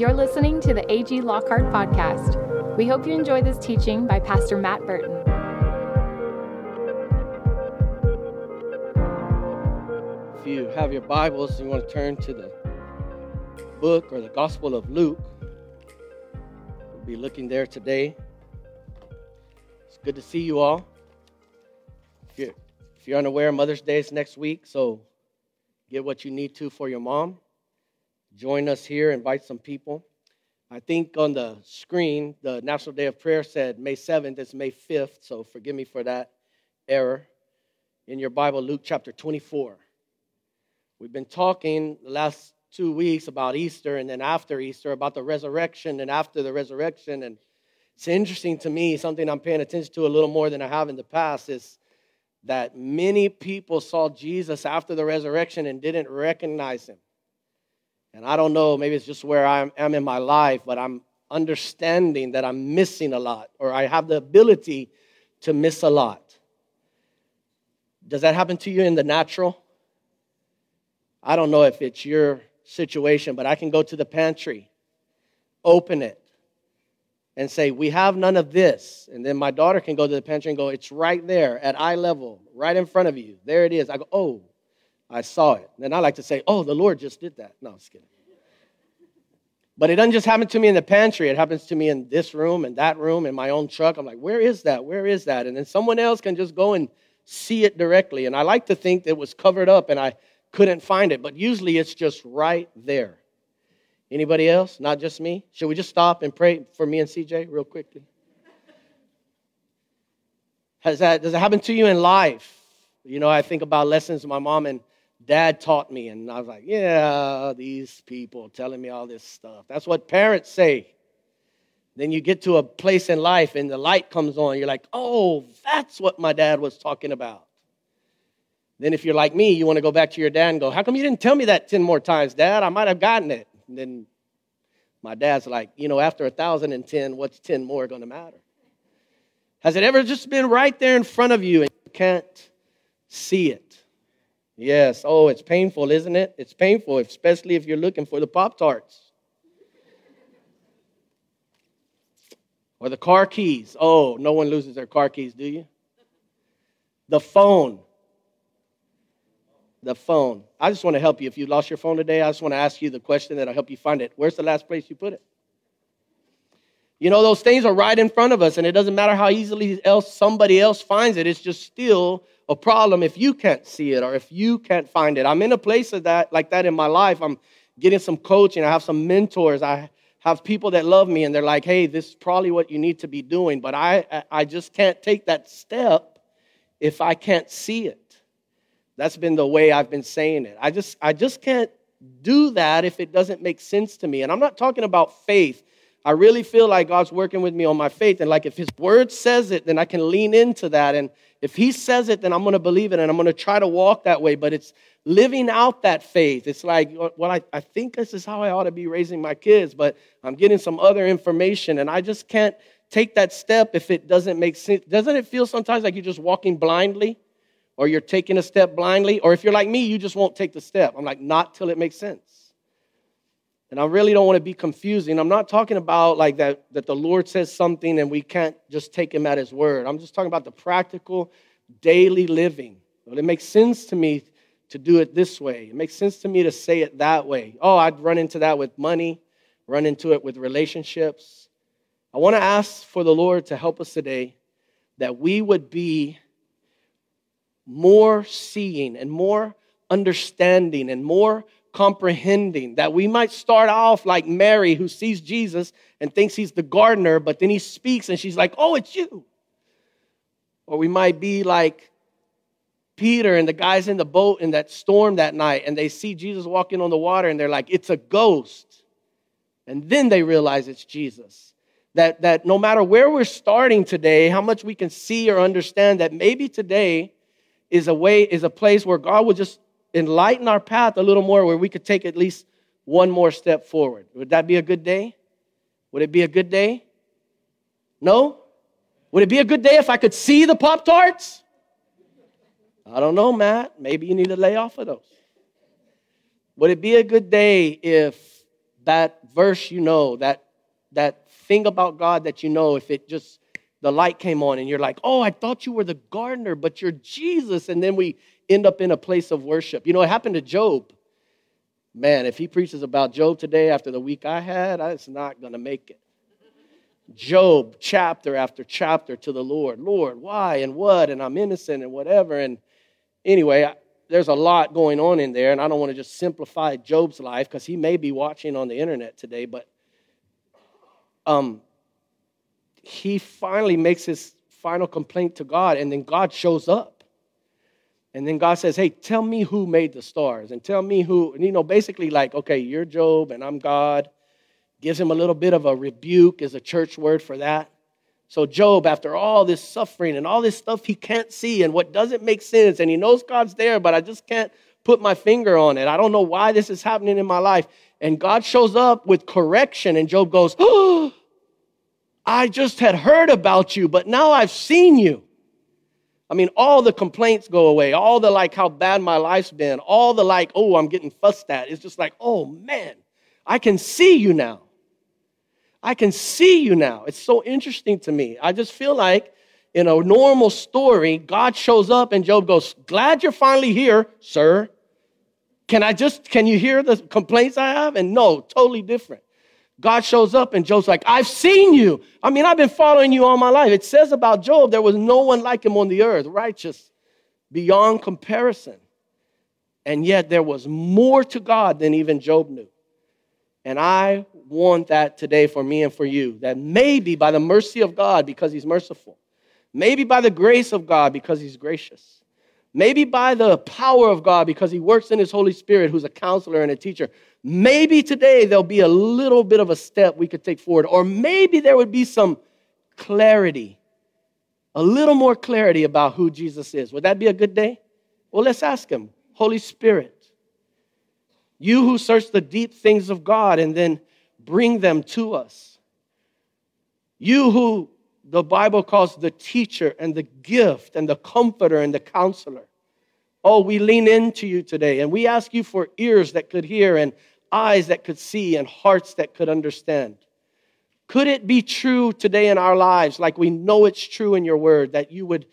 You're listening to the AG Lockhart Podcast. We hope you enjoy this teaching by Pastor Matt Burton. If you have your Bibles and you want to turn to the book or the Gospel of Luke, we'll be looking there today. It's good to see you all. If you're, if you're unaware, Mother's Day is next week, so get what you need to for your mom. Join us here, invite some people. I think on the screen, the National Day of Prayer said May 7th, it's May 5th, so forgive me for that error. In your Bible, Luke chapter 24. We've been talking the last two weeks about Easter and then after Easter about the resurrection and after the resurrection. And it's interesting to me, something I'm paying attention to a little more than I have in the past is that many people saw Jesus after the resurrection and didn't recognize him. And I don't know, maybe it's just where I am in my life, but I'm understanding that I'm missing a lot, or I have the ability to miss a lot. Does that happen to you in the natural? I don't know if it's your situation, but I can go to the pantry, open it, and say, We have none of this. And then my daughter can go to the pantry and go, It's right there at eye level, right in front of you. There it is. I go, Oh, I saw it. And I like to say, oh, the Lord just did that. No, I'm just kidding. But it doesn't just happen to me in the pantry. It happens to me in this room and that room, in my own truck. I'm like, where is that? Where is that? And then someone else can just go and see it directly. And I like to think that it was covered up and I couldn't find it. But usually it's just right there. Anybody else? Not just me? Should we just stop and pray for me and CJ real quickly? Has that, does it happen to you in life? You know, I think about lessons my mom and dad taught me. And I was like, yeah, these people telling me all this stuff. That's what parents say. Then you get to a place in life and the light comes on. You're like, oh, that's what my dad was talking about. Then, if you're like me, you want to go back to your dad and go, How come you didn't tell me that 10 more times, Dad? I might have gotten it. And then my dad's like, You know, after 1,010, what's 10 more going to matter? Has it ever just been right there in front of you and you can't see it? Yes. Oh, it's painful, isn't it? It's painful, especially if you're looking for the Pop Tarts. Or the car keys. Oh, no one loses their car keys, do you? The phone. The phone. I just want to help you. If you lost your phone today, I just want to ask you the question that'll help you find it. Where's the last place you put it? You know, those things are right in front of us, and it doesn't matter how easily else somebody else finds it. It's just still a problem if you can't see it or if you can't find it. I'm in a place of that like that in my life. I'm getting some coaching. I have some mentors. I have people that love me and they're like, "Hey, this is probably what you need to be doing." But I I just can't take that step if I can't see it. That's been the way I've been saying it. I just I just can't do that if it doesn't make sense to me. And I'm not talking about faith. I really feel like God's working with me on my faith. And like if His word says it, then I can lean into that and if he says it, then I'm going to believe it and I'm going to try to walk that way. But it's living out that faith. It's like, well, I, I think this is how I ought to be raising my kids, but I'm getting some other information and I just can't take that step if it doesn't make sense. Doesn't it feel sometimes like you're just walking blindly or you're taking a step blindly? Or if you're like me, you just won't take the step. I'm like, not till it makes sense. And I really don't want to be confusing. I'm not talking about like that, that the Lord says something and we can't just take him at his word. I'm just talking about the practical daily living. It makes sense to me to do it this way. It makes sense to me to say it that way. Oh, I'd run into that with money, run into it with relationships. I want to ask for the Lord to help us today that we would be more seeing and more understanding and more comprehending, that we might start off like Mary, who sees Jesus and thinks he's the gardener, but then he speaks and she's like, Oh, it's you. Or we might be like Peter and the guys in the boat in that storm that night, and they see Jesus walking on the water and they're like, It's a ghost. And then they realize it's Jesus. That, that no matter where we're starting today, how much we can see or understand, that maybe today is a way, is a place where God will just enlighten our path a little more where we could take at least one more step forward. Would that be a good day? Would it be a good day? No? Would it be a good day if I could see the Pop Tarts? I don't know, Matt. Maybe you need to lay off of those. Would it be a good day if that verse you know, that, that thing about God that you know, if it just, the light came on and you're like, oh, I thought you were the gardener, but you're Jesus. And then we end up in a place of worship. You know, it happened to Job. Man, if he preaches about Job today after the week I had, it's not going to make it. Job, chapter after chapter to the Lord. Lord, why and what? And I'm innocent and whatever. And anyway, there's a lot going on in there, and I don't want to just simplify Job's life because he may be watching on the internet today, but um, he finally makes his final complaint to God, and then God shows up. And then God says, Hey, tell me who made the stars, and tell me who, and, you know, basically like, okay, you're Job, and I'm God. Gives him a little bit of a rebuke, is a church word for that. So, Job, after all this suffering and all this stuff he can't see and what doesn't make sense, and he knows God's there, but I just can't put my finger on it. I don't know why this is happening in my life. And God shows up with correction, and Job goes, Oh, I just had heard about you, but now I've seen you. I mean, all the complaints go away, all the like how bad my life's been, all the like, oh, I'm getting fussed at. It's just like, oh man, I can see you now. I can see you now. It's so interesting to me. I just feel like in a normal story, God shows up and Job goes, Glad you're finally here, sir. Can I just, can you hear the complaints I have? And no, totally different. God shows up and Job's like, I've seen you. I mean, I've been following you all my life. It says about Job, there was no one like him on the earth, righteous beyond comparison. And yet there was more to God than even Job knew. And I want that today for me and for you that maybe by the mercy of God, because He's merciful, maybe by the grace of God, because He's gracious, Maybe by the power of God, because He works in His Holy Spirit, who's a counselor and a teacher. Maybe today there'll be a little bit of a step we could take forward, or maybe there would be some clarity, a little more clarity about who Jesus is. Would that be a good day? Well, let's ask Him. Holy Spirit, you who search the deep things of God and then bring them to us. You who the Bible calls the teacher and the gift and the comforter and the counselor. Oh, we lean into you today and we ask you for ears that could hear and eyes that could see and hearts that could understand. Could it be true today in our lives, like we know it's true in your word, that you would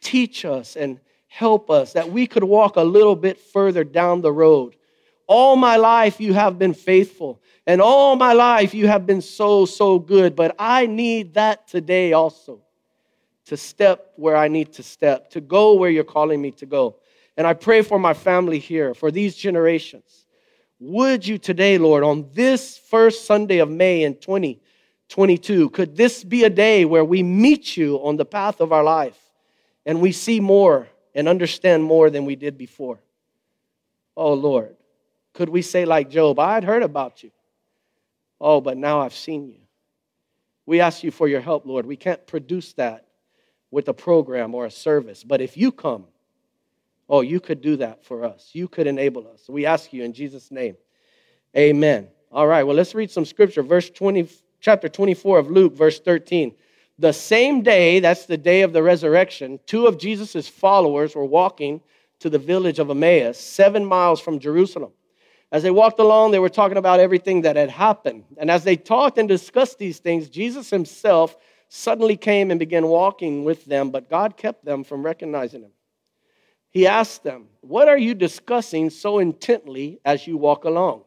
teach us and help us, that we could walk a little bit further down the road? All my life you have been faithful. And all my life, you have been so, so good. But I need that today also to step where I need to step, to go where you're calling me to go. And I pray for my family here, for these generations. Would you today, Lord, on this first Sunday of May in 2022, could this be a day where we meet you on the path of our life and we see more and understand more than we did before? Oh, Lord, could we say, like Job, I had heard about you. Oh, but now I've seen you. We ask you for your help, Lord. We can't produce that with a program or a service, but if you come, oh, you could do that for us. You could enable us. We ask you in Jesus' name. Amen. All right, well, let's read some scripture. Verse 20, chapter 24 of Luke, verse 13. The same day, that's the day of the resurrection, two of Jesus' followers were walking to the village of Emmaus, seven miles from Jerusalem. As they walked along, they were talking about everything that had happened. And as they talked and discussed these things, Jesus himself suddenly came and began walking with them, but God kept them from recognizing him. He asked them, What are you discussing so intently as you walk along?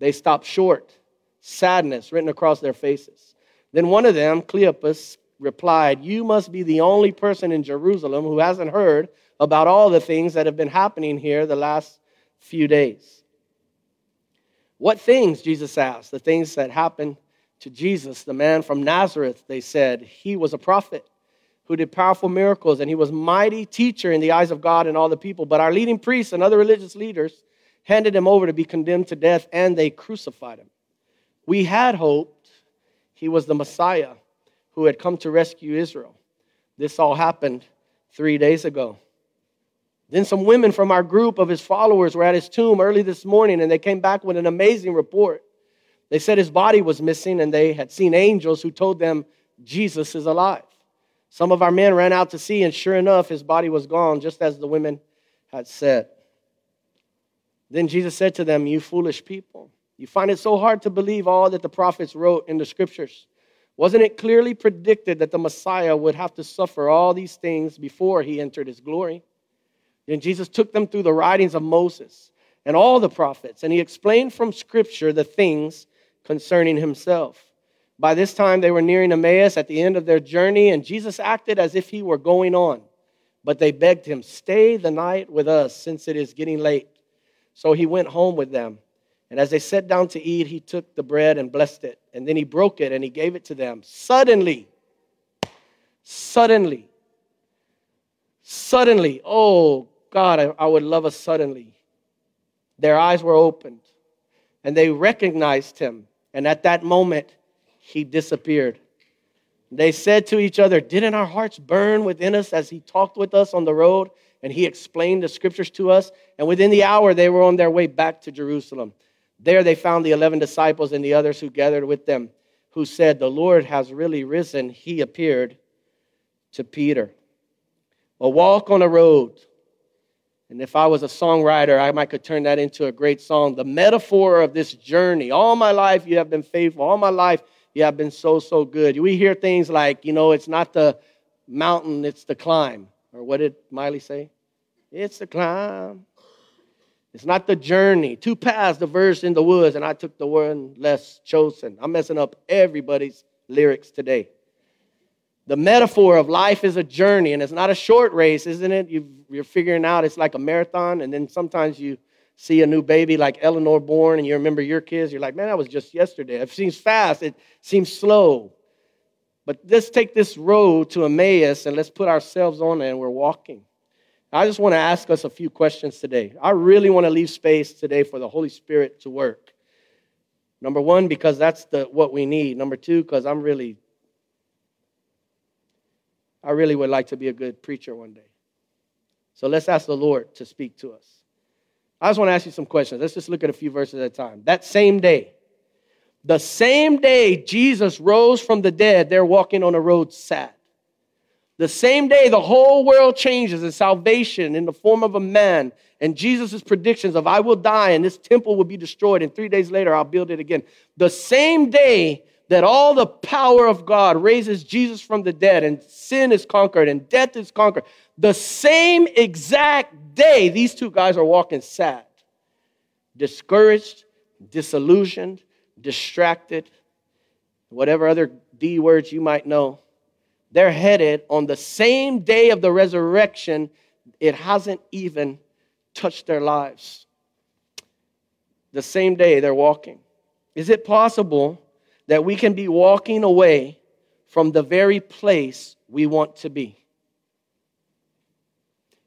They stopped short, sadness written across their faces. Then one of them, Cleopas, replied, You must be the only person in Jerusalem who hasn't heard about all the things that have been happening here the last few days. What things, Jesus asked? The things that happened to Jesus, the man from Nazareth, they said. He was a prophet who did powerful miracles, and he was mighty teacher in the eyes of God and all the people. But our leading priests and other religious leaders handed him over to be condemned to death, and they crucified him. We had hoped he was the Messiah who had come to rescue Israel. This all happened three days ago. Then some women from our group of his followers were at his tomb early this morning and they came back with an amazing report. They said his body was missing and they had seen angels who told them Jesus is alive. Some of our men ran out to see, and sure enough, his body was gone, just as the women had said. Then Jesus said to them, You foolish people, You find it so hard to believe all that the prophets wrote in the scriptures. Wasn't it clearly predicted that the Messiah would have to suffer all these things before he entered his glory? And Jesus took them through the writings of Moses and all the prophets, and he explained from scripture the things concerning himself. By this time, they were nearing Emmaus at the end of their journey, and Jesus acted as if he were going on. But they begged him, Stay the night with us, since it is getting late. So he went home with them. And as they sat down to eat, he took the bread and blessed it. And then he broke it and he gave it to them. Suddenly, suddenly, suddenly, oh God, I, I would love us suddenly. Their eyes were opened and they recognized him. And at that moment, he disappeared. They said to each other, Didn't our hearts burn within us as he talked with us on the road and he explained the scriptures to us? And within the hour, they were on their way back to Jerusalem. There they found the 11 disciples and the others who gathered with them, who said, The Lord has really risen. He appeared to Peter. A walk on a road. And if I was a songwriter, I might could turn that into a great song. The metaphor of this journey. All my life you have been faithful. All my life you have been so, so good. We hear things like, you know, it's not the mountain, it's the climb. Or what did Miley say? It's the climb. It's not the journey. Two paths diverged in the woods, and I took the one less chosen. I'm messing up everybody's lyrics today. The metaphor of life is a journey, and it's not a short race, isn't it? you are figuring out it's like a marathon, and then sometimes you see a new baby like Eleanor born, and you remember your kids. You're like, man, that was just yesterday. It seems fast, it seems slow. But let's take this road to Emmaus and let's put ourselves on it, and we're walking. I just want to ask us a few questions today. I really want to leave space today for the Holy Spirit to work. Number one, because that's the, what we need. Number two, because I'm really I really would like to be a good preacher one day. So let's ask the Lord to speak to us. I just want to ask you some questions. Let's just look at a few verses at a time. That same day, the same day Jesus rose from the dead, they're walking on a road sad. The same day the whole world changes and salvation in the form of a man and Jesus' predictions of I will die and this temple will be destroyed and three days later I'll build it again. The same day that all the power of God raises Jesus from the dead and sin is conquered and death is conquered. The same exact day, these two guys are walking sad, discouraged, disillusioned, distracted, whatever other D words you might know. They're headed on the same day of the resurrection. It hasn't even touched their lives. The same day they're walking. Is it possible? That we can be walking away from the very place we want to be?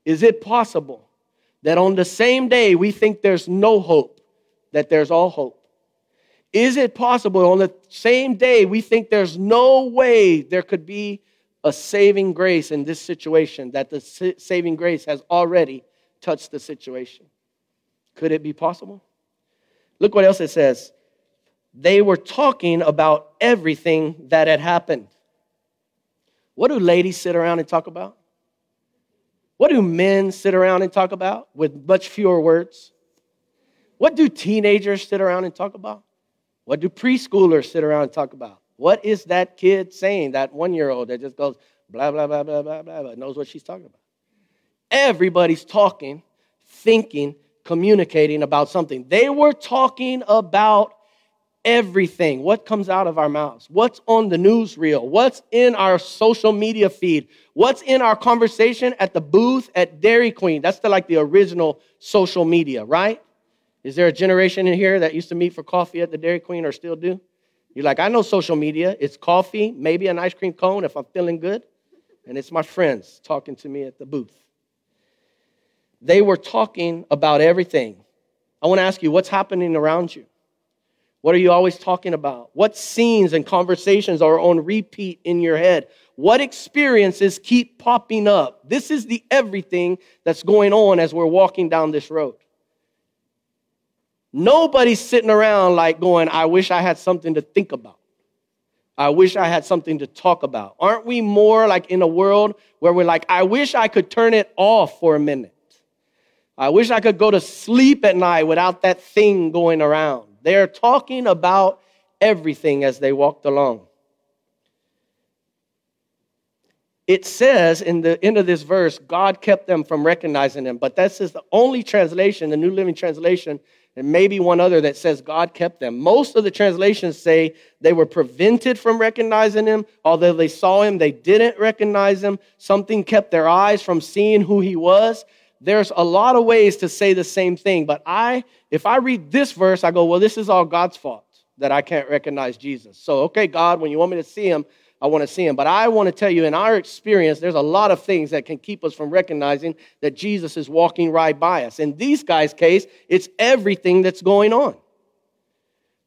Is it possible that on the same day we think there's no hope, that there's all hope? Is it possible on the same day we think there's no way there could be a saving grace in this situation, that the saving grace has already touched the situation? Could it be possible? Look what else it says they were talking about everything that had happened. What do ladies sit around and talk about? What do men sit around and talk about with much fewer words? What do teenagers sit around and talk about? What do preschoolers sit around and talk about? What is that kid saying, that one year old that just goes blah, blah, blah, blah, blah, blah, blah, knows what she's talking about? Everybody's talking, thinking, communicating about something. They were talking about everything. What comes out of our mouths? What's on the newsreel? What's in our social media feed? What's in our conversation at the booth at Dairy Queen? That's the, like the original social media, right? Is there a generation in here that used to meet for coffee at the Dairy Queen or still do? You're like, I know social media. It's coffee, maybe an ice cream cone if I'm feeling good, and it's my friends talking to me at the booth. They were talking about everything. I want to ask you, what's happening around you? What are you always talking about? What scenes and conversations are on repeat in your head? What experiences keep popping up? This is the everything that's going on as we're walking down this road. Nobody's sitting around like going, I wish I had something to think about. I wish I had something to talk about. Aren't we more like in a world where we're like, I wish I could turn it off for a minute? I wish I could go to sleep at night without that thing going around. They are talking about everything as they walked along. It says in the end of this verse, God kept them from recognizing him. But this is the only translation, the New Living Translation, and maybe one other that says God kept them. Most of the translations say they were prevented from recognizing him. Although they saw him, they didn't recognize him. Something kept their eyes from seeing who he was. There's a lot of ways to say the same thing, but I, if I read this verse, I go, well, this is all God's fault that I can't recognize Jesus. So, okay, God, when you want me to see him, I want to see him. But I want to tell you, in our experience, there's a lot of things that can keep us from recognizing that Jesus is walking right by us. In these guys' case, it's everything that's going on.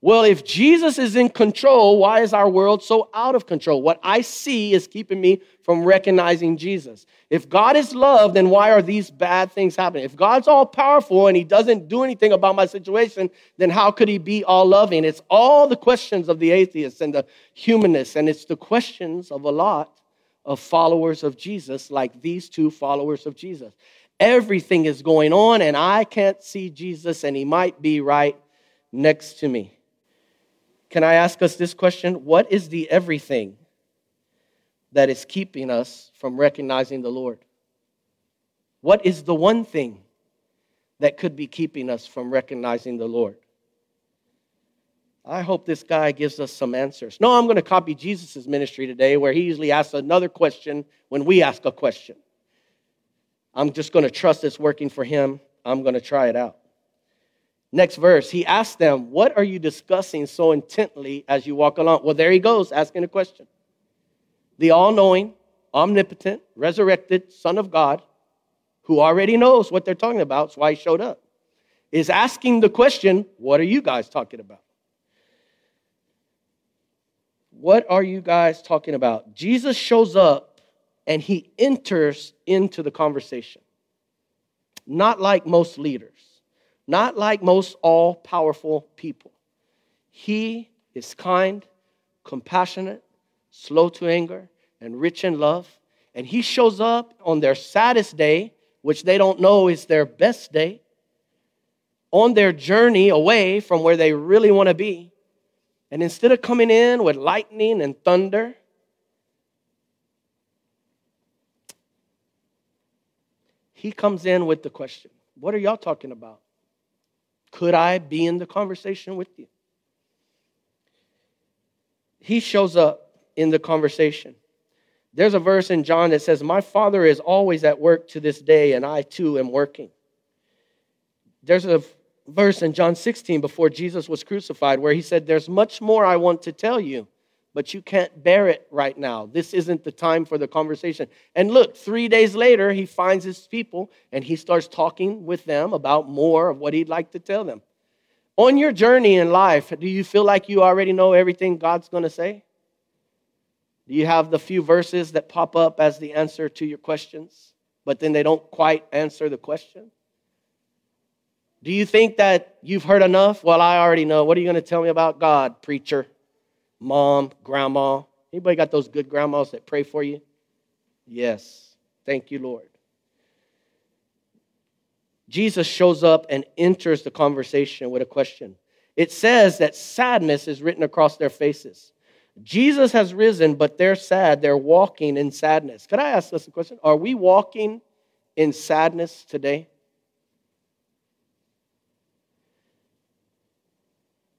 Well, if Jesus is in control, why is our world so out of control? What I see is keeping me from recognizing Jesus. If God is love, then why are these bad things happening? If God's all powerful and he doesn't do anything about my situation, then how could he be all loving? It's all the questions of the atheists and the humanists, and it's the questions of a lot of followers of Jesus, like these two followers of Jesus. Everything is going on, and I can't see Jesus, and he might be right next to me. Can I ask us this question? What is the everything that is keeping us from recognizing the Lord? What is the one thing that could be keeping us from recognizing the Lord? I hope this guy gives us some answers. No, I'm going to copy Jesus' ministry today, where he usually asks another question when we ask a question. I'm just going to trust it's working for him. I'm going to try it out. Next verse, he asked them, What are you discussing so intently as you walk along? Well, there he goes, asking a question. The all knowing, omnipotent, resurrected Son of God, who already knows what they're talking about, that's why he showed up, is asking the question, What are you guys talking about? What are you guys talking about? Jesus shows up and he enters into the conversation. Not like most leaders not like most all powerful people. He is kind, compassionate, slow to anger, and rich in love. And he shows up on their saddest day, which they don't know is their best day, on their journey away from where they really want to be. And instead of coming in with lightning and thunder, he comes in with the question What are y'all talking about? Could I be in the conversation with you? He shows up in the conversation. There's a verse in John that says, My Father is always at work to this day, and I too am working. There's a verse in John 16 before Jesus was crucified where he said, There's much more I want to tell you, but you can't bear it right now. This isn't the time for the conversation. And look, three days later, he finds his people and he starts talking with them about more of what he'd like to tell them. On your journey in life, do you feel like you already know everything God's going to say? Do you have the few verses that pop up as the answer to your questions, but then they don't quite answer the question? Do you think that you've heard enough? Well, I already know. What are you going to tell me about God, preacher? Mom, grandma. Anybody got those good grandmas that pray for you? Yes. Thank you, Lord. Jesus shows up and enters the conversation with a question. It says that sadness is written across their faces. Jesus has risen, but they're sad. They're walking in sadness. Could I ask us a question? Are we walking in sadness today?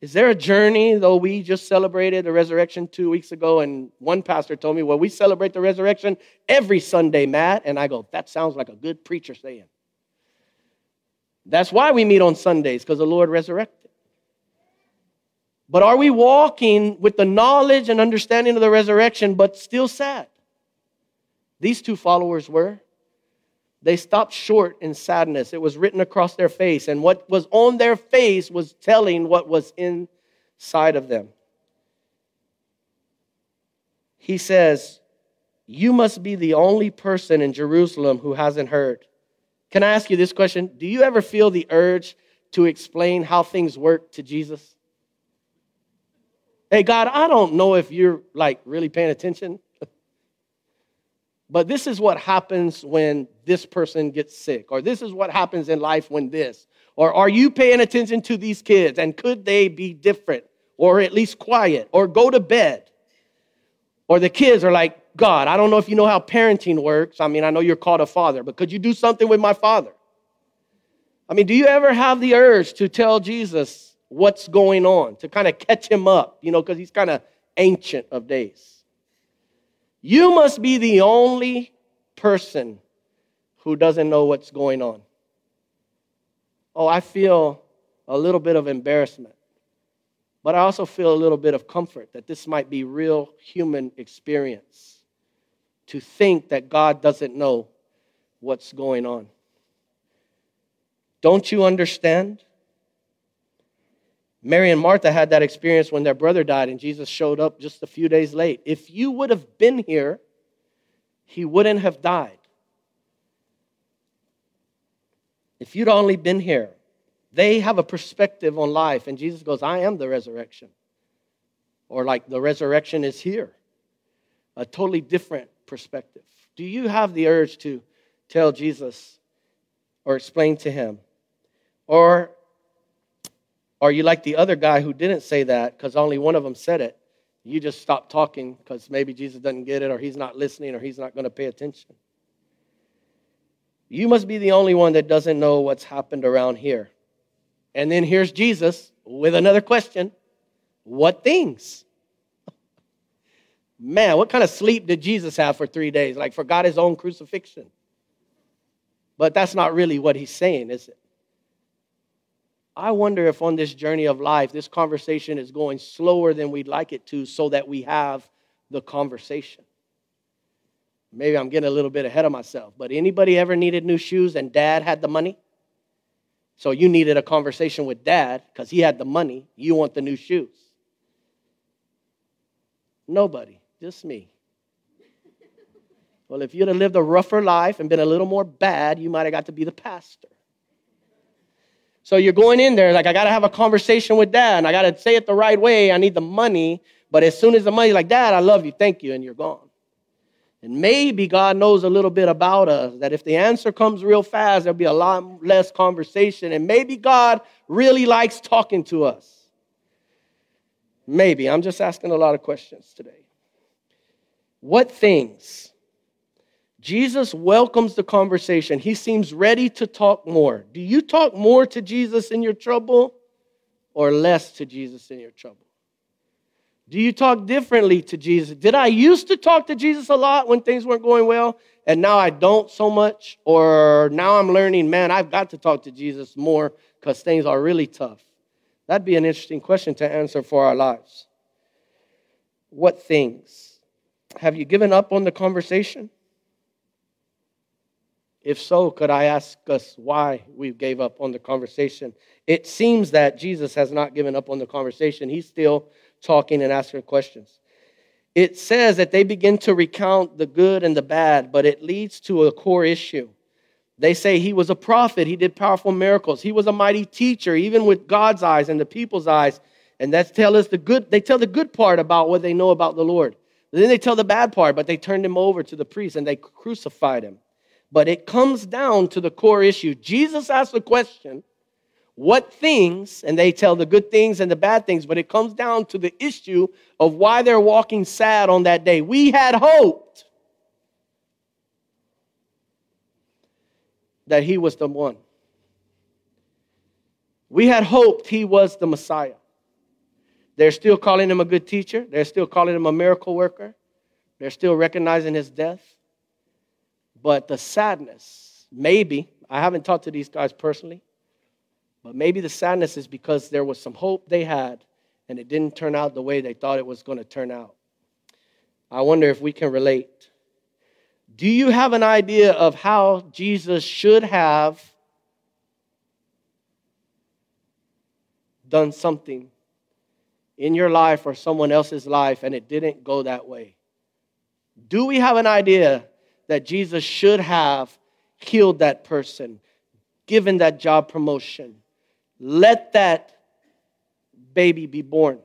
Is there a journey, though we just celebrated the resurrection two weeks ago? And one pastor told me, Well, we celebrate the resurrection every Sunday, Matt. And I go, That sounds like a good preacher saying. That's why we meet on Sundays, because the Lord resurrected. But are we walking with the knowledge and understanding of the resurrection, but still sad? These two followers were. They stopped short in sadness. It was written across their face, and what was on their face was telling what was inside of them. He says, You must be the only person in Jerusalem who hasn't heard. Can I ask you this question? Do you ever feel the urge to explain how things work to Jesus? Hey, God, I don't know if you're like really paying attention. But this is what happens when this person gets sick, or this is what happens in life when this, Or are you paying attention to these kids and could they be different or at least quiet or go to bed? Or the kids are like, God, I don't know if you know how parenting works. I mean, I know you're called a father, but could you do something with my father? I mean, do you ever have the urge to tell Jesus what's going on, to kind of catch him up, you know, because he's kind of ancient of days? You must be the only person who doesn't know what's going on. Oh, I feel a little bit of embarrassment, but I also feel a little bit of comfort that this might be real human experience to think that God doesn't know what's going on. Don't you understand? Mary and Martha had that experience when their brother died and Jesus showed up just a few days late. If you would have been here, he wouldn't have died. If you'd only been here, they have a perspective on life, and Jesus goes, I am the resurrection. Or like the resurrection is here. A totally different perspective. Do you have the urge to tell Jesus or explain to him or are you like the other guy who didn't say that because only one of them said it? You just stop talking because maybe Jesus doesn't get it or he's not listening or he's not going to pay attention. You must be the only one that doesn't know what's happened around here. And then here's Jesus with another question What things? Man, what kind of sleep did Jesus have for three days? Like, forgot his own crucifixion. But that's not really what he's saying, is it? I wonder if on this journey of life, this conversation is going slower than we'd like it to so that we have the conversation. Maybe I'm getting a little bit ahead of myself, but anybody ever needed new shoes and dad had the money? So you needed a conversation with dad because he had the money. You want the new shoes. Nobody, just me. Well, if you'd have lived a rougher life and been a little more bad, you might have got to be the pastor. So you're going in there like, I got to have a conversation with dad and I got to say it the right way. I need the money. But as soon as the money, like, Dad, I love you. Thank you. And you're gone. And maybe God knows a little bit about us that if the answer comes real fast, there'll be a lot less conversation. And maybe God really likes talking to us. Maybe. I'm just asking a lot of questions today. What things Jesus welcomes the conversation. He seems ready to talk more. Do you talk more to Jesus in your trouble or less to Jesus in your trouble? Do you talk differently to Jesus? Did I used to talk to Jesus a lot when things weren't going well and now I don't so much? Or now I'm learning, man, I've got to talk to Jesus more because things are really tough? That'd be an interesting question to answer for our lives. What things? Have you given up on the conversation? If so, could I ask us why we gave up on the conversation? It seems that Jesus has not given up on the conversation. He's still talking and asking questions. It says that they begin to recount the good and the bad, but it leads to a core issue. They say he was a prophet, he did powerful miracles, he was a mighty teacher, even with God's eyes and the people's eyes. And that's tell us the good, they tell the good part about what they know about the Lord. Then they tell the bad part, but they turned him over to the priest and they crucified him. But it comes down to the core issue. Jesus asked the question, what things, and they tell the good things and the bad things, but it comes down to the issue of why they're walking sad on that day. We had hoped that he was the one. We had hoped he was the Messiah. They're still calling him a good teacher, they're still calling him a miracle worker, they're still recognizing his death. But the sadness, maybe, I haven't talked to these guys personally, but maybe the sadness is because there was some hope they had and it didn't turn out the way they thought it was going to turn out. I wonder if we can relate. Do you have an idea of how Jesus should have done something in your life or someone else's life and it didn't go that way? Do we have an idea that Jesus should have healed that person, given that job promotion, let that baby be born,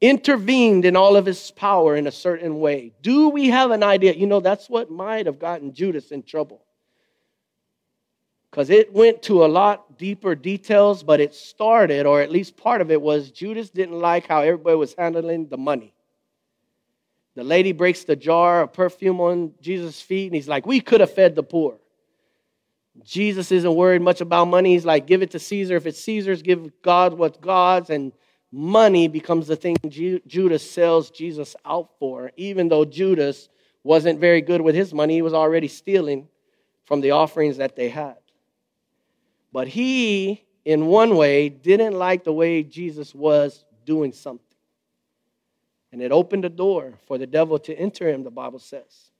intervened in all of his power in a certain way. Do we have an idea? You know, that's what might have gotten Judas in trouble. because it went to a lot deeper details, but it started, or at least part of it was Judas didn't like how everybody was handling the money. The lady breaks the jar of perfume on Jesus' feet, and he's like, We could have fed the poor. Jesus isn't worried much about money. He's like, Give it to Caesar. If it's Caesar's, give God what's God's. And money becomes the thing Judas sells Jesus out for, even though Judas wasn't very good with his money. He was already stealing from the offerings that they had. But he, in one way, didn't like the way Jesus was doing something. And it opened the door for the devil to enter him, the Bible says.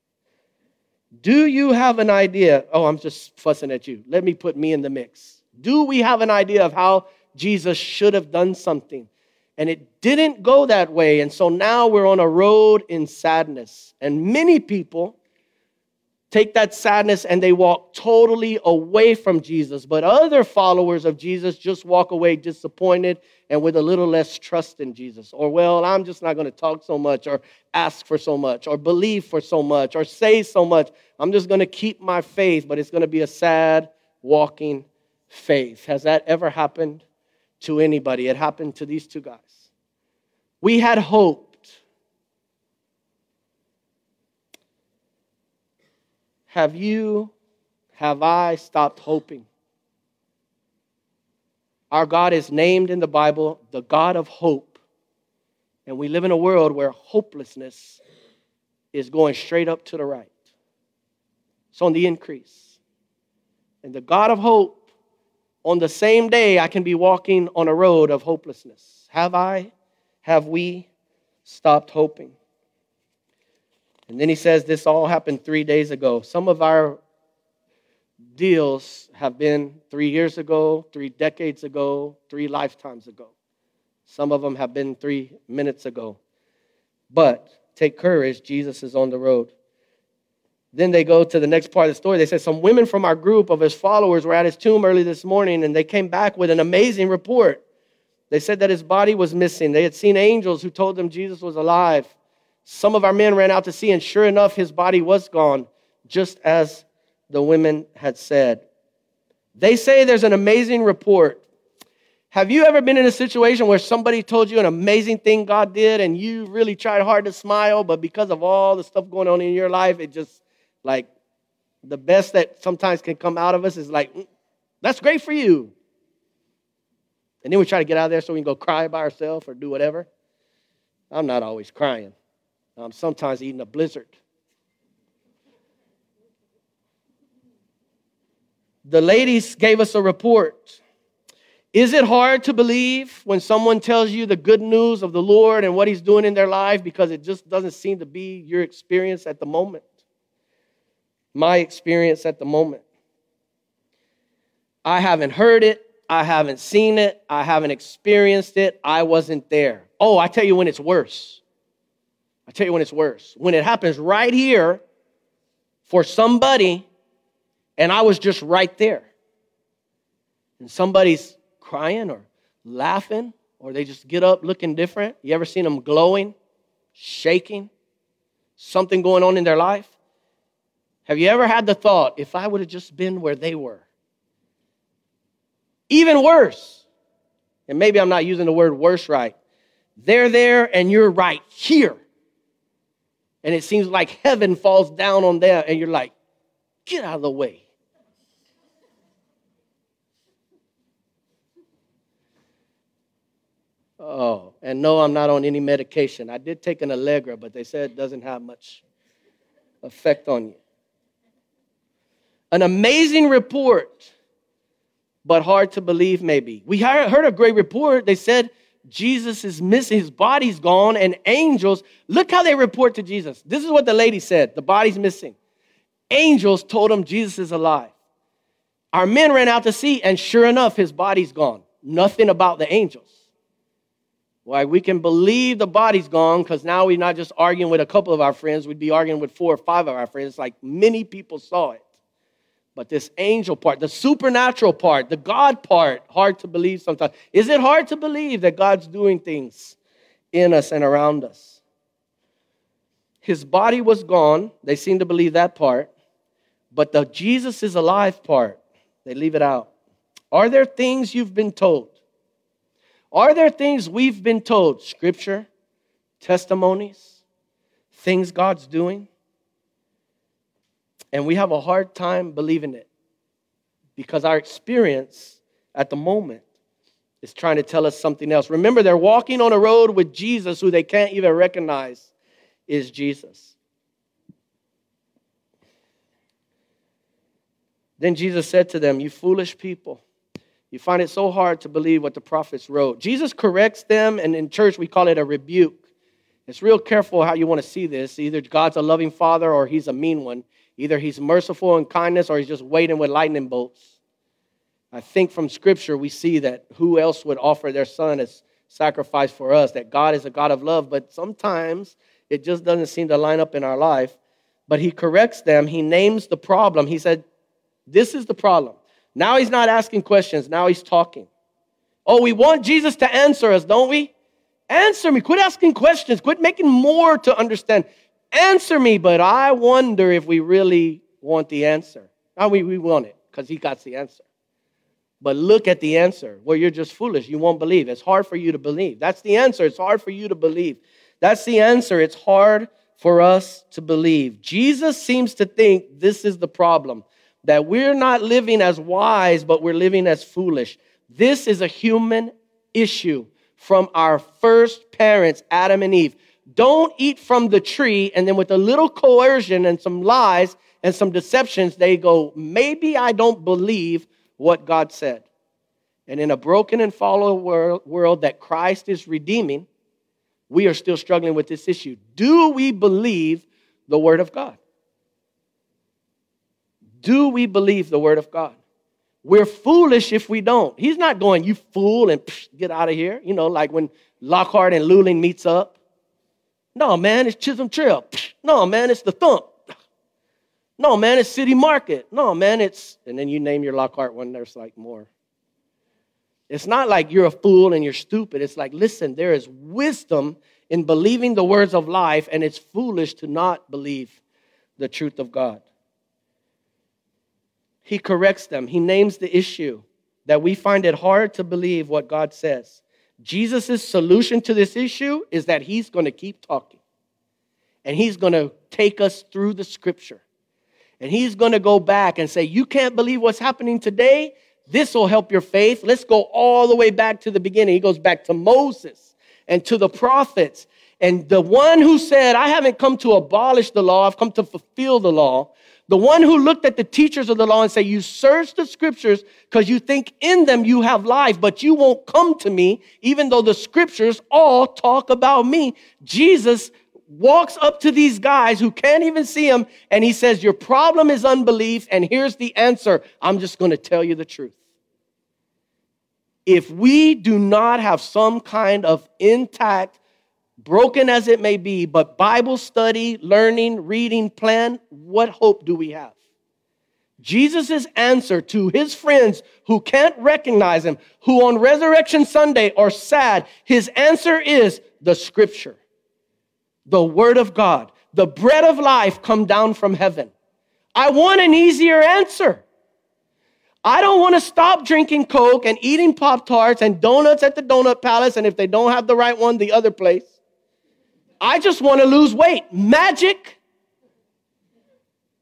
Do you have an idea? Oh, I'm just fussing at you. Let me put me in the mix. Do we have an idea of how Jesus should have done something? And it didn't go that way. And so now we're on a road in sadness. And many people take that sadness and they walk totally away from Jesus. But other followers of Jesus just walk away disappointed and with a little less trust in Jesus. Or, well, I'm just not going to talk so much, or ask for so much, or believe for so much, or say so much. I'm just going to keep my faith, but it's going to be a sad walking faith. Has that ever happened to anybody? It happened to these two guys. We had hope Have you, have I stopped hoping? Our God is named in the Bible the God of hope. And we live in a world where hopelessness is going straight up to the right. It's on the increase. And the God of hope, on the same day, I can be walking on a road of hopelessness. Have I, have we stopped hoping? And then he says this all happened three days ago. Some of our deals have been three years ago, three decades ago, three lifetimes ago. Some of them have been three minutes ago. But take courage, Jesus is on the road. Then they go to the next part of the story. They said some women from our group of his followers were at his tomb early this morning and they came back with an amazing report. They said that his body was missing. They had seen angels who told them Jesus was alive. Some of our men ran out to see, and sure enough, his body was gone, just as the women had said. They say there's an amazing report. Have you ever been in a situation where somebody told you an amazing thing God did and you really tried hard to smile, but because of all the stuff going on in your life, it just like the best that sometimes can come out of us is like, mm, that's great for you. And then we try to get out of there so we can go cry by ourselves or do whatever. I'm not always crying. I'm sometimes eating a blizzard. The ladies gave us a report. Is it hard to believe when someone tells you the good news of the Lord and what He's doing in their life because it just doesn't seem to be your experience at the moment? My experience at the moment. I haven't heard it. I haven't seen it. I haven't experienced it. I wasn't there. Oh, I tell you when it's worse. I tell you when it's worse. When it happens right here for somebody, and I was just right there. And somebody's crying or laughing, or they just get up looking different. You ever seen them glowing, shaking, something going on in their life? Have you ever had the thought, if I would have just been where they were? Even worse, and maybe I'm not using the word worse right. They're there and you're right here and it seems like heaven falls down on them, and you're like, get out of the way. Oh, and no, I'm not on any medication. I did take an Allegra, but they said it doesn't have much effect on you. An amazing report, but hard to believe, maybe. We heard a great report. They said Jesus is missing, his body's gone, and angels, look how they report to Jesus. This is what the lady said the body's missing. Angels told him Jesus is alive. Our men ran out to see, and sure enough, his body's gone. Nothing about the angels. Why, we can believe the body's gone because now we're not just arguing with a couple of our friends, we'd be arguing with four or five of our friends, like many people saw it. But this angel part, the supernatural part, the God part, hard to believe sometimes. Is it hard to believe that God's doing things in us and around us? His body was gone. They seem to believe that part. But the Jesus is alive part, They leave it out. Are there things you've been told? Are there things we've been told? Scripture, testimonies, things God's doing? And we have a hard time believing it because our experience at the moment is trying to tell us something else. Remember, they're walking on a road with Jesus who they can't even recognize is Jesus. Then Jesus said to them, You foolish people, you find it so hard to believe what the prophets wrote. Jesus corrects them, and in church we call it a rebuke. It's real careful how you want to see this. Either God's a loving father or he's a mean one. Either he's merciful in kindness or he's just waiting with lightning bolts. I think from scripture we see that who else would offer their son as sacrifice for us? That God is a God of love, but sometimes it just doesn't seem to line up in our life. But he corrects them, he names the problem. He said, This is the problem. Now he's not asking questions, now he's talking. Oh, we want Jesus to answer us, don't we? Answer me. Quit asking questions. Quit making more to understand. Answer me, but I wonder if we really want the answer. Now we, we want it because he got the answer. But look at the answer Well, you're just foolish. You won't believe. It's hard for you to believe. That's the answer. It's hard for you to believe. That's the answer. It's hard for us to believe. Jesus seems to think this is the problem that we're not living as wise, but we're living as foolish. This is a human issue from our first parents, Adam and Eve. Don't eat from the tree, and then with a little coercion and some lies and some deceptions, they go, maybe I don't believe what God said. And in a broken and fallen world, that Christ is redeeming, we are still struggling with this issue. Do we believe the Word of God? Do we believe the Word of God? We're foolish if we don't. He's not going, you fool, and psh, get out of here. You know, like when Lockhart and Luling meets up. No, man, it's Chisholm Trail. Psh, no, man, it's the thump. No, man, it's City Market. No, man, it's, and then you name your Lockhart one, there's like more. It's not like you're a fool and you're stupid. It's like, listen, there is wisdom in believing the words of life, and it's foolish to not believe the truth of God. He corrects them, he names the issue that we find it hard to believe what God says. Jesus' solution to this issue is that he's going to keep talking, and he's going to take us through the scripture. And he's going to go back and say, You can't believe what's happening today? This will help your faith. Let's go all the way back to the beginning. He goes back to Moses and to the prophets. And the one who said, I haven't come to abolish the law, I've come to fulfill the law. The one who looked at the teachers of the law and said, You search the scriptures because you think in them you have life, but you won't come to me, even though the scriptures all talk about me. Jesus walks up to these guys who can't even see him and he says, Your problem is unbelief, and here's the answer. I'm just going to tell you the truth. If we do not have some kind of intact, broken as it may be, but Bible study, learning, reading plan, what hope do we have? Jesus' answer to his friends who can't recognize him, who on Resurrection Sunday are sad, his answer is the scripture the Word of God, the bread of life come down from heaven. I want an easier answer. I don't want to stop drinking Coke and eating Pop Tarts and donuts at the Donut Palace, and if they don't have the right one, the other place. I just want to lose weight. Magic.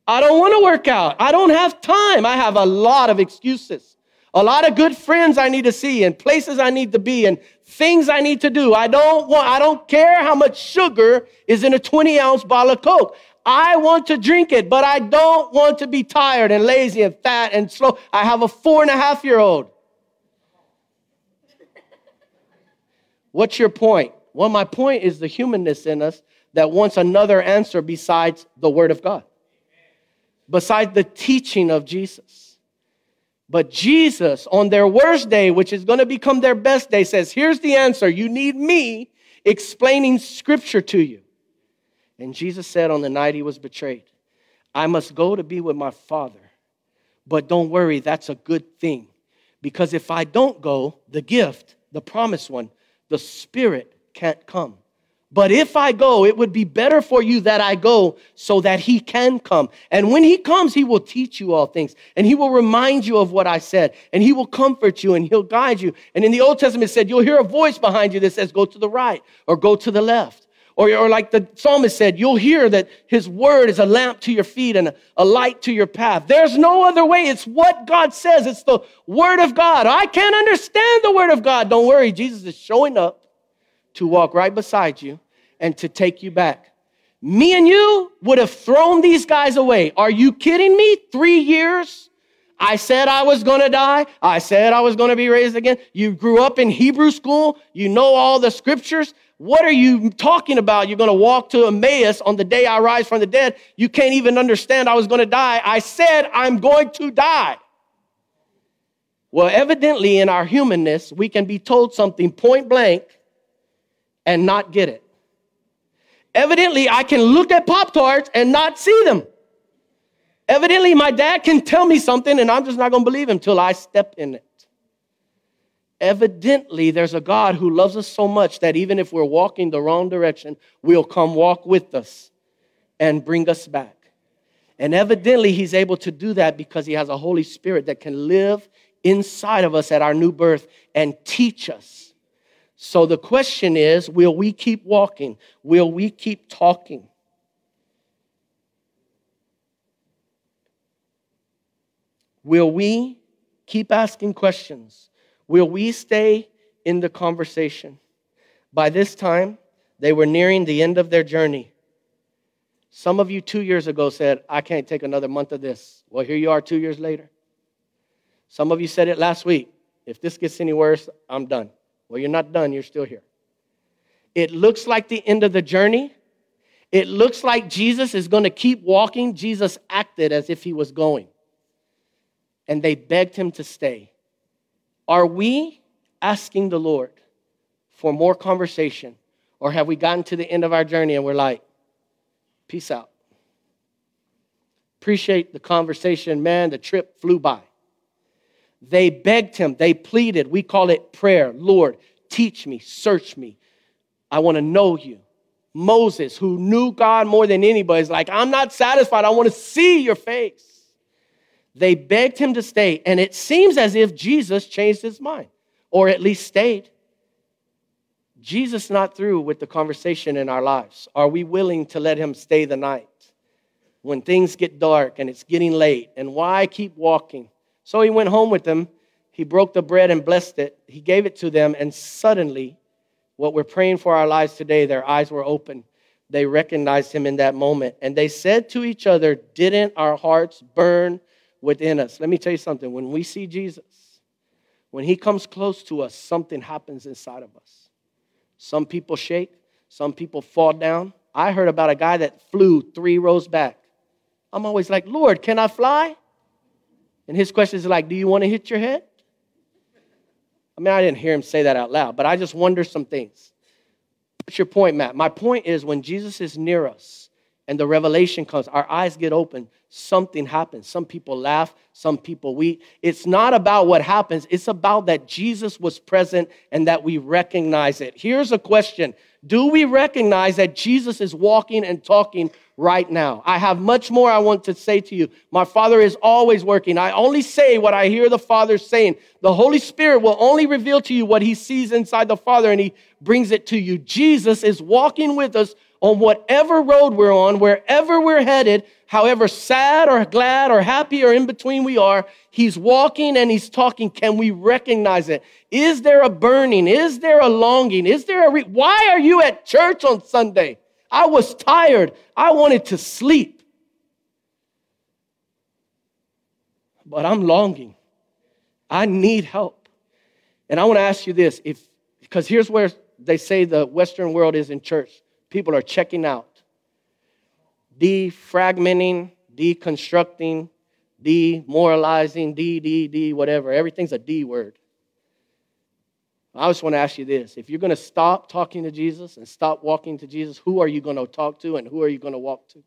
I don't want to work out. I don't have time. I have a lot of excuses, a lot of good friends I need to see, and places I need to be, and things I need to do. I don't want, I don't care how much sugar is in a 20 ounce bottle of Coke. I want to drink it, but I don't want to be tired and lazy and fat and slow. I have a four and a half year old. What's your point? Well, my point is the humanness in us that wants another answer besides the Word of God, besides the teaching of Jesus. But Jesus, on their worst day, which is going to become their best day, says, Here's the answer. You need me explaining scripture to you. And Jesus said on the night he was betrayed, I must go to be with my Father. But don't worry, that's a good thing. Because if I don't go, the gift, the promised one, the Spirit can't come. But if I go, it would be better for you that I go so that he can come. And when he comes, he will teach you all things and he will remind you of what I said and he will comfort you and he'll guide you. And in the Old Testament, it said, you'll hear a voice behind you that says, go to the right or go to the left. Or, or like the psalmist said, you'll hear that his word is a lamp to your feet and a, a light to your path. There's no other way. It's what God says. It's the word of God. I can't understand the word of God. Don't worry. Jesus is showing up to walk right beside you and to take you back. Me and you would have thrown these guys away. Are you kidding me? Three years? I said I was going to die. I said I was going to be raised again. You grew up in Hebrew school. You know all the scriptures. What are you talking about? You're going to walk to Emmaus on the day I rise from the dead. You can't even understand I was going to die. I said I'm going to die. Well, evidently, in our humanness, we can be told something point blank and not get it. Evidently, I can look at Pop Tarts and not see them. Evidently, my dad can tell me something and I'm just not going to believe him until I step in it. Evidently, there's a God who loves us so much that even if we're walking the wrong direction, will come walk with us and bring us back. And evidently, He's able to do that because He has a Holy Spirit that can live inside of us at our new birth and teach us. So the question is will we keep walking? Will we keep talking? Will we keep asking questions? Will we stay in the conversation? By this time, they were nearing the end of their journey. Some of you two years ago said, I can't take another month of this. Well, here you are two years later. Some of you said it last week. If this gets any worse, I'm done. Well, you're not done, you're still here. It looks like the end of the journey. It looks like Jesus is going to keep walking. Jesus acted as if he was going. And they begged him to stay. Are we asking the Lord for more conversation? Or have we gotten to the end of our journey and we're like, peace out? Appreciate the conversation, man. The trip flew by. They begged him, they pleaded. We call it prayer. Lord, teach me, search me. I want to know you. Moses, who knew God more than anybody, is like, I'm not satisfied. I want to see your face. They begged him to stay, and it seems as if Jesus changed his mind, or at least stayed. Jesus not through with the conversation in our lives. Are we willing to let him stay the night when things get dark and it's getting late? And why keep walking? So he went home with them. He broke the bread and blessed it. He gave it to them, and suddenly, what we're praying for our lives today, their eyes were open. They recognized him in that moment. And they said to each other, Didn't our hearts burn within us. Let me tell you something. When we see Jesus, when he comes close to us, something happens inside of us. Some people shake, some people fall down. I heard about a guy that flew three rows back. I'm always like, Lord, can I fly? And his question is like, Do you want to hit your head? I mean, I didn't hear him say that out loud, but I just wonder some things. What's your point, Matt? My point is when Jesus is near us and the revelation comes, our eyes get open, something happens. Some people laugh, some people weep. It's not about what happens, it's about that Jesus was present and that we recognize it. Here's a question Do we recognize that Jesus is walking and talking right now? I have much more I want to say to you. My Father is always working. I only say what I hear the Father saying. The Holy Spirit will only reveal to you what He sees inside the Father and He brings it to you. Jesus is walking with us on whatever road we're on, wherever we're headed, however sad or glad or happy or in between we are, he's walking and he's talking. Can we recognize it? Is there a burning? Is there a longing? Is there a re- why are you at church on Sunday? I was tired. I wanted to sleep. But I'm longing. I need help. And I want to ask you this if because here's where they say the Western world is in church. People are checking out defragmenting, deconstructing, demoralizing, D, D, D, whatever. Everything's a D word. I just want to ask you this. If you're going to stop talking to Jesus and stop walking to Jesus, who are you going to talk to and who are you going to walk to?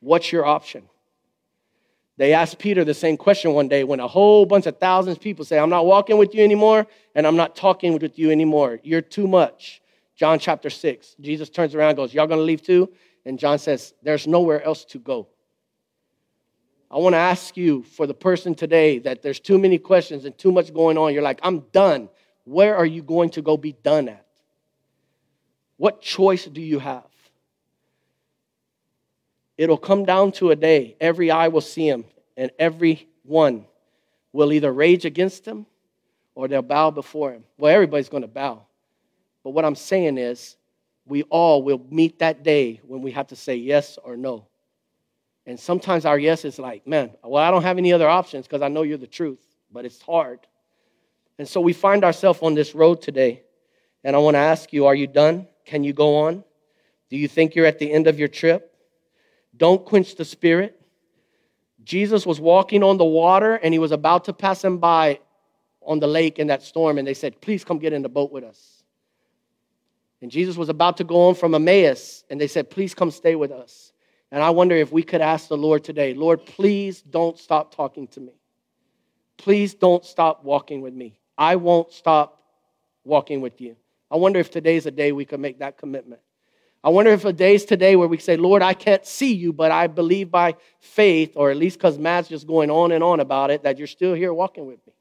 What's your option? They asked Peter the same question one day when a whole bunch of thousands of people say, I'm not walking with you anymore and I'm not talking with you anymore. You're too much. John chapter 6. Jesus turns around goes, Y'all gonna leave too? And John says, There's nowhere else to go. I want to ask you for the person today that there's too many questions and too much going on. You're like, I'm done. Where are you going to go be done at? What choice do you have? It'll come down to a day, every eye will see him, and every one will either rage against him or they'll bow before him. Well, everybody's going to bow. But what I'm saying is, we all will meet that day when we have to say yes or no. And sometimes our yes is like, man, well, I don't have any other options because I know you're the truth, but it's hard. And so we find ourselves on this road today. And I want to ask you, are you done? Can you go on? Do you think you're at the end of your trip? Don't quench the spirit. Jesus was walking on the water and he was about to pass him by on the lake in that storm. And they said, Please come get in the boat with us. And Jesus was about to go on from Emmaus and they said, Please come stay with us. And I wonder if we could ask the Lord today, Lord, please don't stop talking to me. Please don't stop walking with me. I won't stop walking with you. I wonder if today's a day we could make that commitment. I wonder if a day's today where we say, Lord, I can't see you, but I believe by faith, or at least because Matt's just going on and on about it, that you're still here walking with me.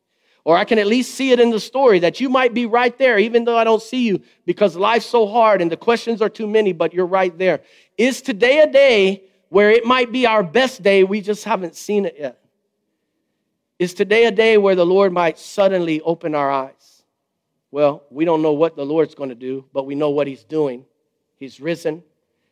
Or I can at least see it in the story that you might be right there, even though I don't see you, because life's so hard and the questions are too many, but you're right there. Is today a day where it might be our best day, we just haven't seen it yet? Is today a day where the Lord might suddenly open our eyes? Well, we don't know what the Lord's going to do, but we know what He's doing. He's risen,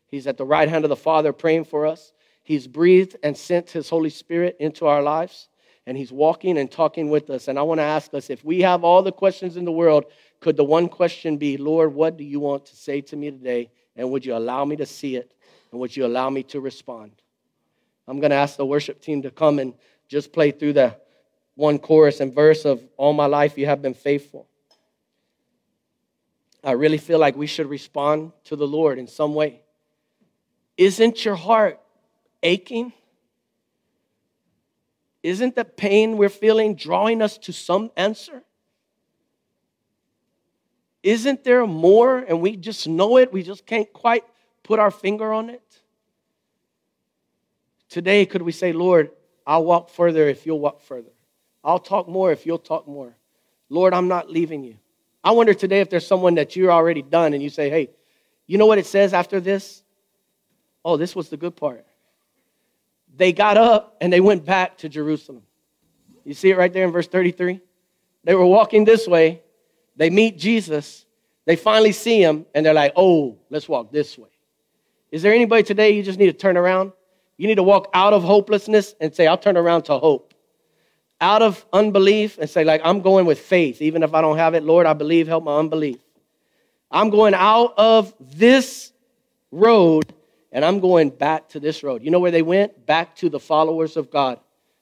He's at the right hand of the Father praying for us. He's breathed and sent His Holy Spirit into our lives, and He's walking and talking with us. And I want to ask us if we have all the questions in the world, could the one question be, Lord, what do you want to say to me today? And would you allow me to see it? And would you allow me to respond? I'm going to ask the worship team to come and just play through the one chorus and verse of All My Life You Have Been Faithful. I really feel like we should respond to the Lord in some way. Isn't your heart aching? Isn't the pain we're feeling drawing us to some answer? Isn't there more and we just know it? We just can't quite put our finger on it? Today, could we say, Lord, I'll walk further if you'll walk further? I'll talk more if you'll talk more. Lord, I'm not leaving you. I wonder today if there's someone that you're already done and you say, hey, you know what it says after this? Oh, this was the good part. They got up and they went back to Jerusalem. You see it right there in verse 33? They were walking this way. They meet Jesus. They finally see him and they're like, oh, let's walk this way. Is there anybody today you just need to turn around? You need to walk out of hopelessness and say, I'll turn around to hope. Out of unbelief and say, like, I'm going with faith. Even if I don't have it, Lord, I believe, help my unbelief. I'm going out of this road and I'm going back to this road. You know where they went? Back to the followers of God.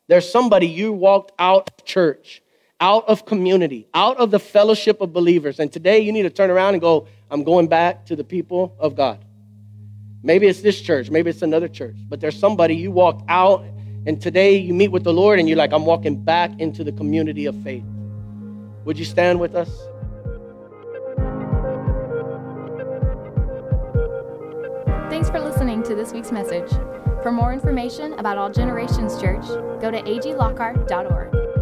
There's somebody you walked out of church, out of community, out of the fellowship of believers. And today you need to turn around and go, I'm going back to the people of God. Maybe it's this church, maybe it's another church, but there's somebody you walked out and today you meet with the Lord and you're like, I'm walking back into the community of faith. Would you stand with us? Thanks for listening to this week's message. For more information about All Generations Church, go to aglockhart.org.